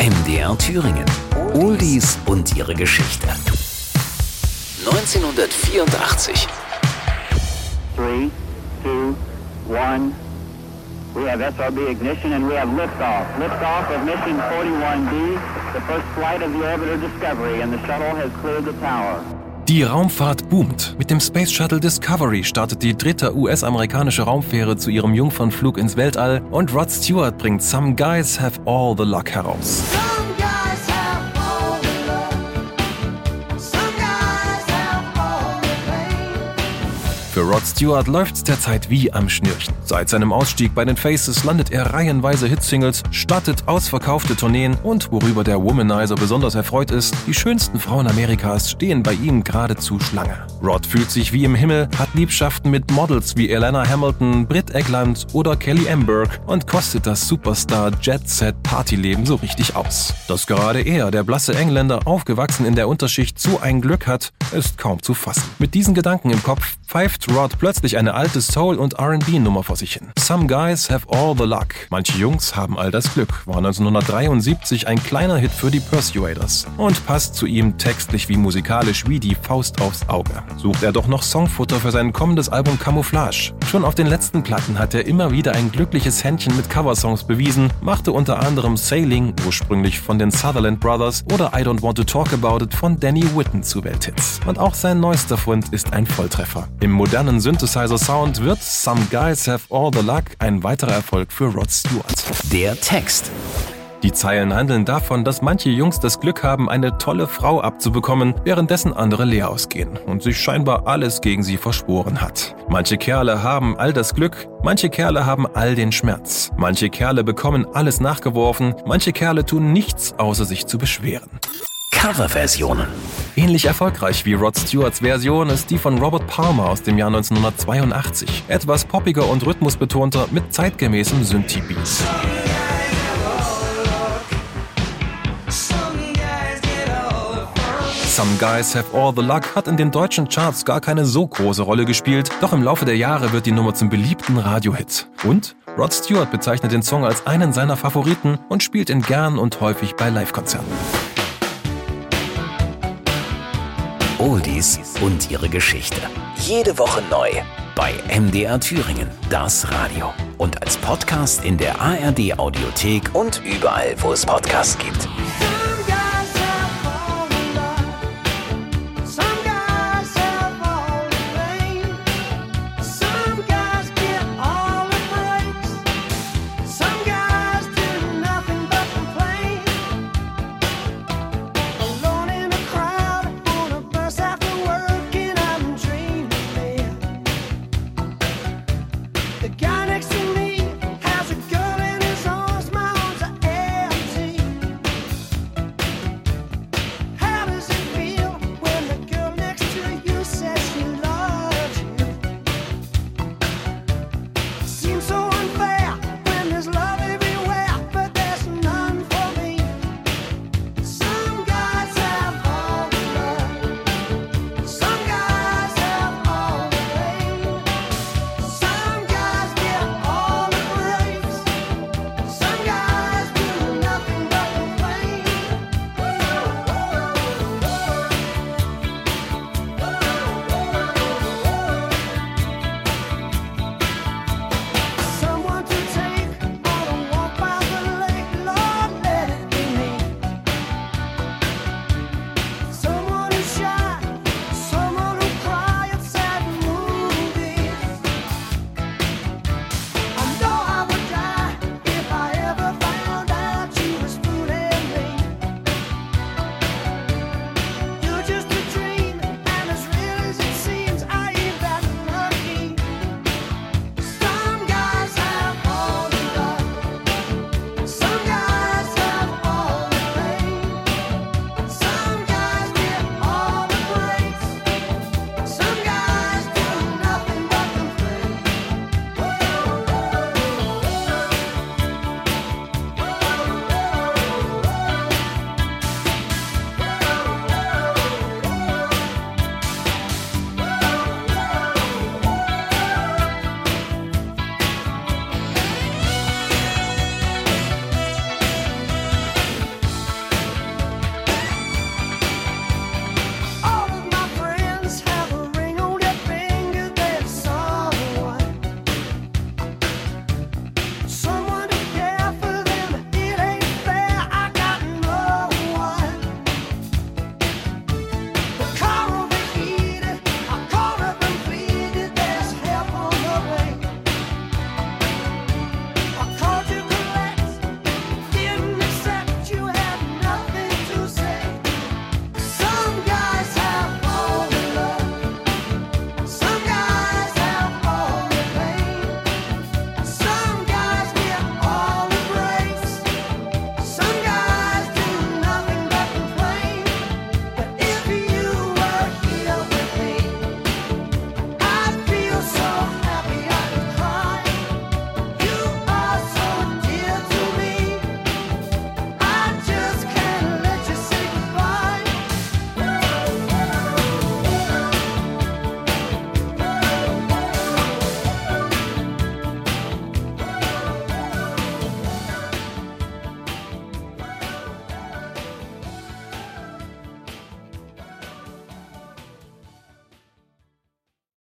MDR Thüringen. Oldies und ihre Geschichte. 1984. 3, 2, 1. We have SRB ignition and we have liftoff. Liftoff of mission 41B, the first flight of the orbiter Discovery, and the shuttle has cleared the tower. Die Raumfahrt boomt. Mit dem Space Shuttle Discovery startet die dritte US-amerikanische Raumfähre zu ihrem Jungfernflug ins Weltall und Rod Stewart bringt Some Guys Have All the Luck heraus. Some Für Rod Stewart läuft's derzeit wie am Schnürchen. Seit seinem Ausstieg bei den Faces landet er reihenweise Hitsingles, startet ausverkaufte Tourneen und worüber der Womanizer besonders erfreut ist, die schönsten Frauen Amerikas stehen bei ihm geradezu Schlange. Rod fühlt sich wie im Himmel, hat Liebschaften mit Models wie Elena Hamilton, Britt Eckland oder Kelly Amberg und kostet das Superstar Jet Set Partyleben so richtig aus. Dass gerade er, der blasse Engländer, aufgewachsen in der Unterschicht, so ein Glück hat, ist kaum zu fassen. Mit diesen Gedanken im Kopf pfeift Rod plötzlich eine alte Soul- und R&B-Nummer vor sich hin. Some guys have all the luck. Manche Jungs haben all das Glück. War 1973 ein kleiner Hit für die Persuaders und passt zu ihm textlich wie musikalisch wie die Faust aufs Auge. Sucht er doch noch Songfutter für sein kommendes Album Camouflage. Schon auf den letzten Platten hat er immer wieder ein glückliches Händchen mit Coversongs bewiesen, machte unter anderem Sailing, ursprünglich von den Sutherland Brothers, oder I Don't Want to Talk About It von Danny Whitten zu Welthits. Und auch sein neuester Fund ist ein Volltreffer. Im modernen Synthesizer-Sound wird Some Guys Have All the Luck ein weiterer Erfolg für Rod Stewart. Der Text. Die Zeilen handeln davon, dass manche Jungs das Glück haben, eine tolle Frau abzubekommen, währenddessen andere leer ausgehen und sich scheinbar alles gegen sie verschworen hat. Manche Kerle haben all das Glück, manche Kerle haben all den Schmerz. Manche Kerle bekommen alles nachgeworfen, manche Kerle tun nichts, außer sich zu beschweren. Coverversionen. Ähnlich erfolgreich wie Rod Stewarts Version ist die von Robert Palmer aus dem Jahr 1982. Etwas poppiger und rhythmusbetonter mit zeitgemäßem Synthie-Beat. Some Guys Have All the Luck hat in den deutschen Charts gar keine so große Rolle gespielt, doch im Laufe der Jahre wird die Nummer zum beliebten Radiohit. Und Rod Stewart bezeichnet den Song als einen seiner Favoriten und spielt ihn gern und häufig bei Livekonzerten. Oldies und ihre Geschichte. Jede Woche neu bei MDR Thüringen, das Radio. Und als Podcast in der ARD Audiothek und überall, wo es Podcasts gibt.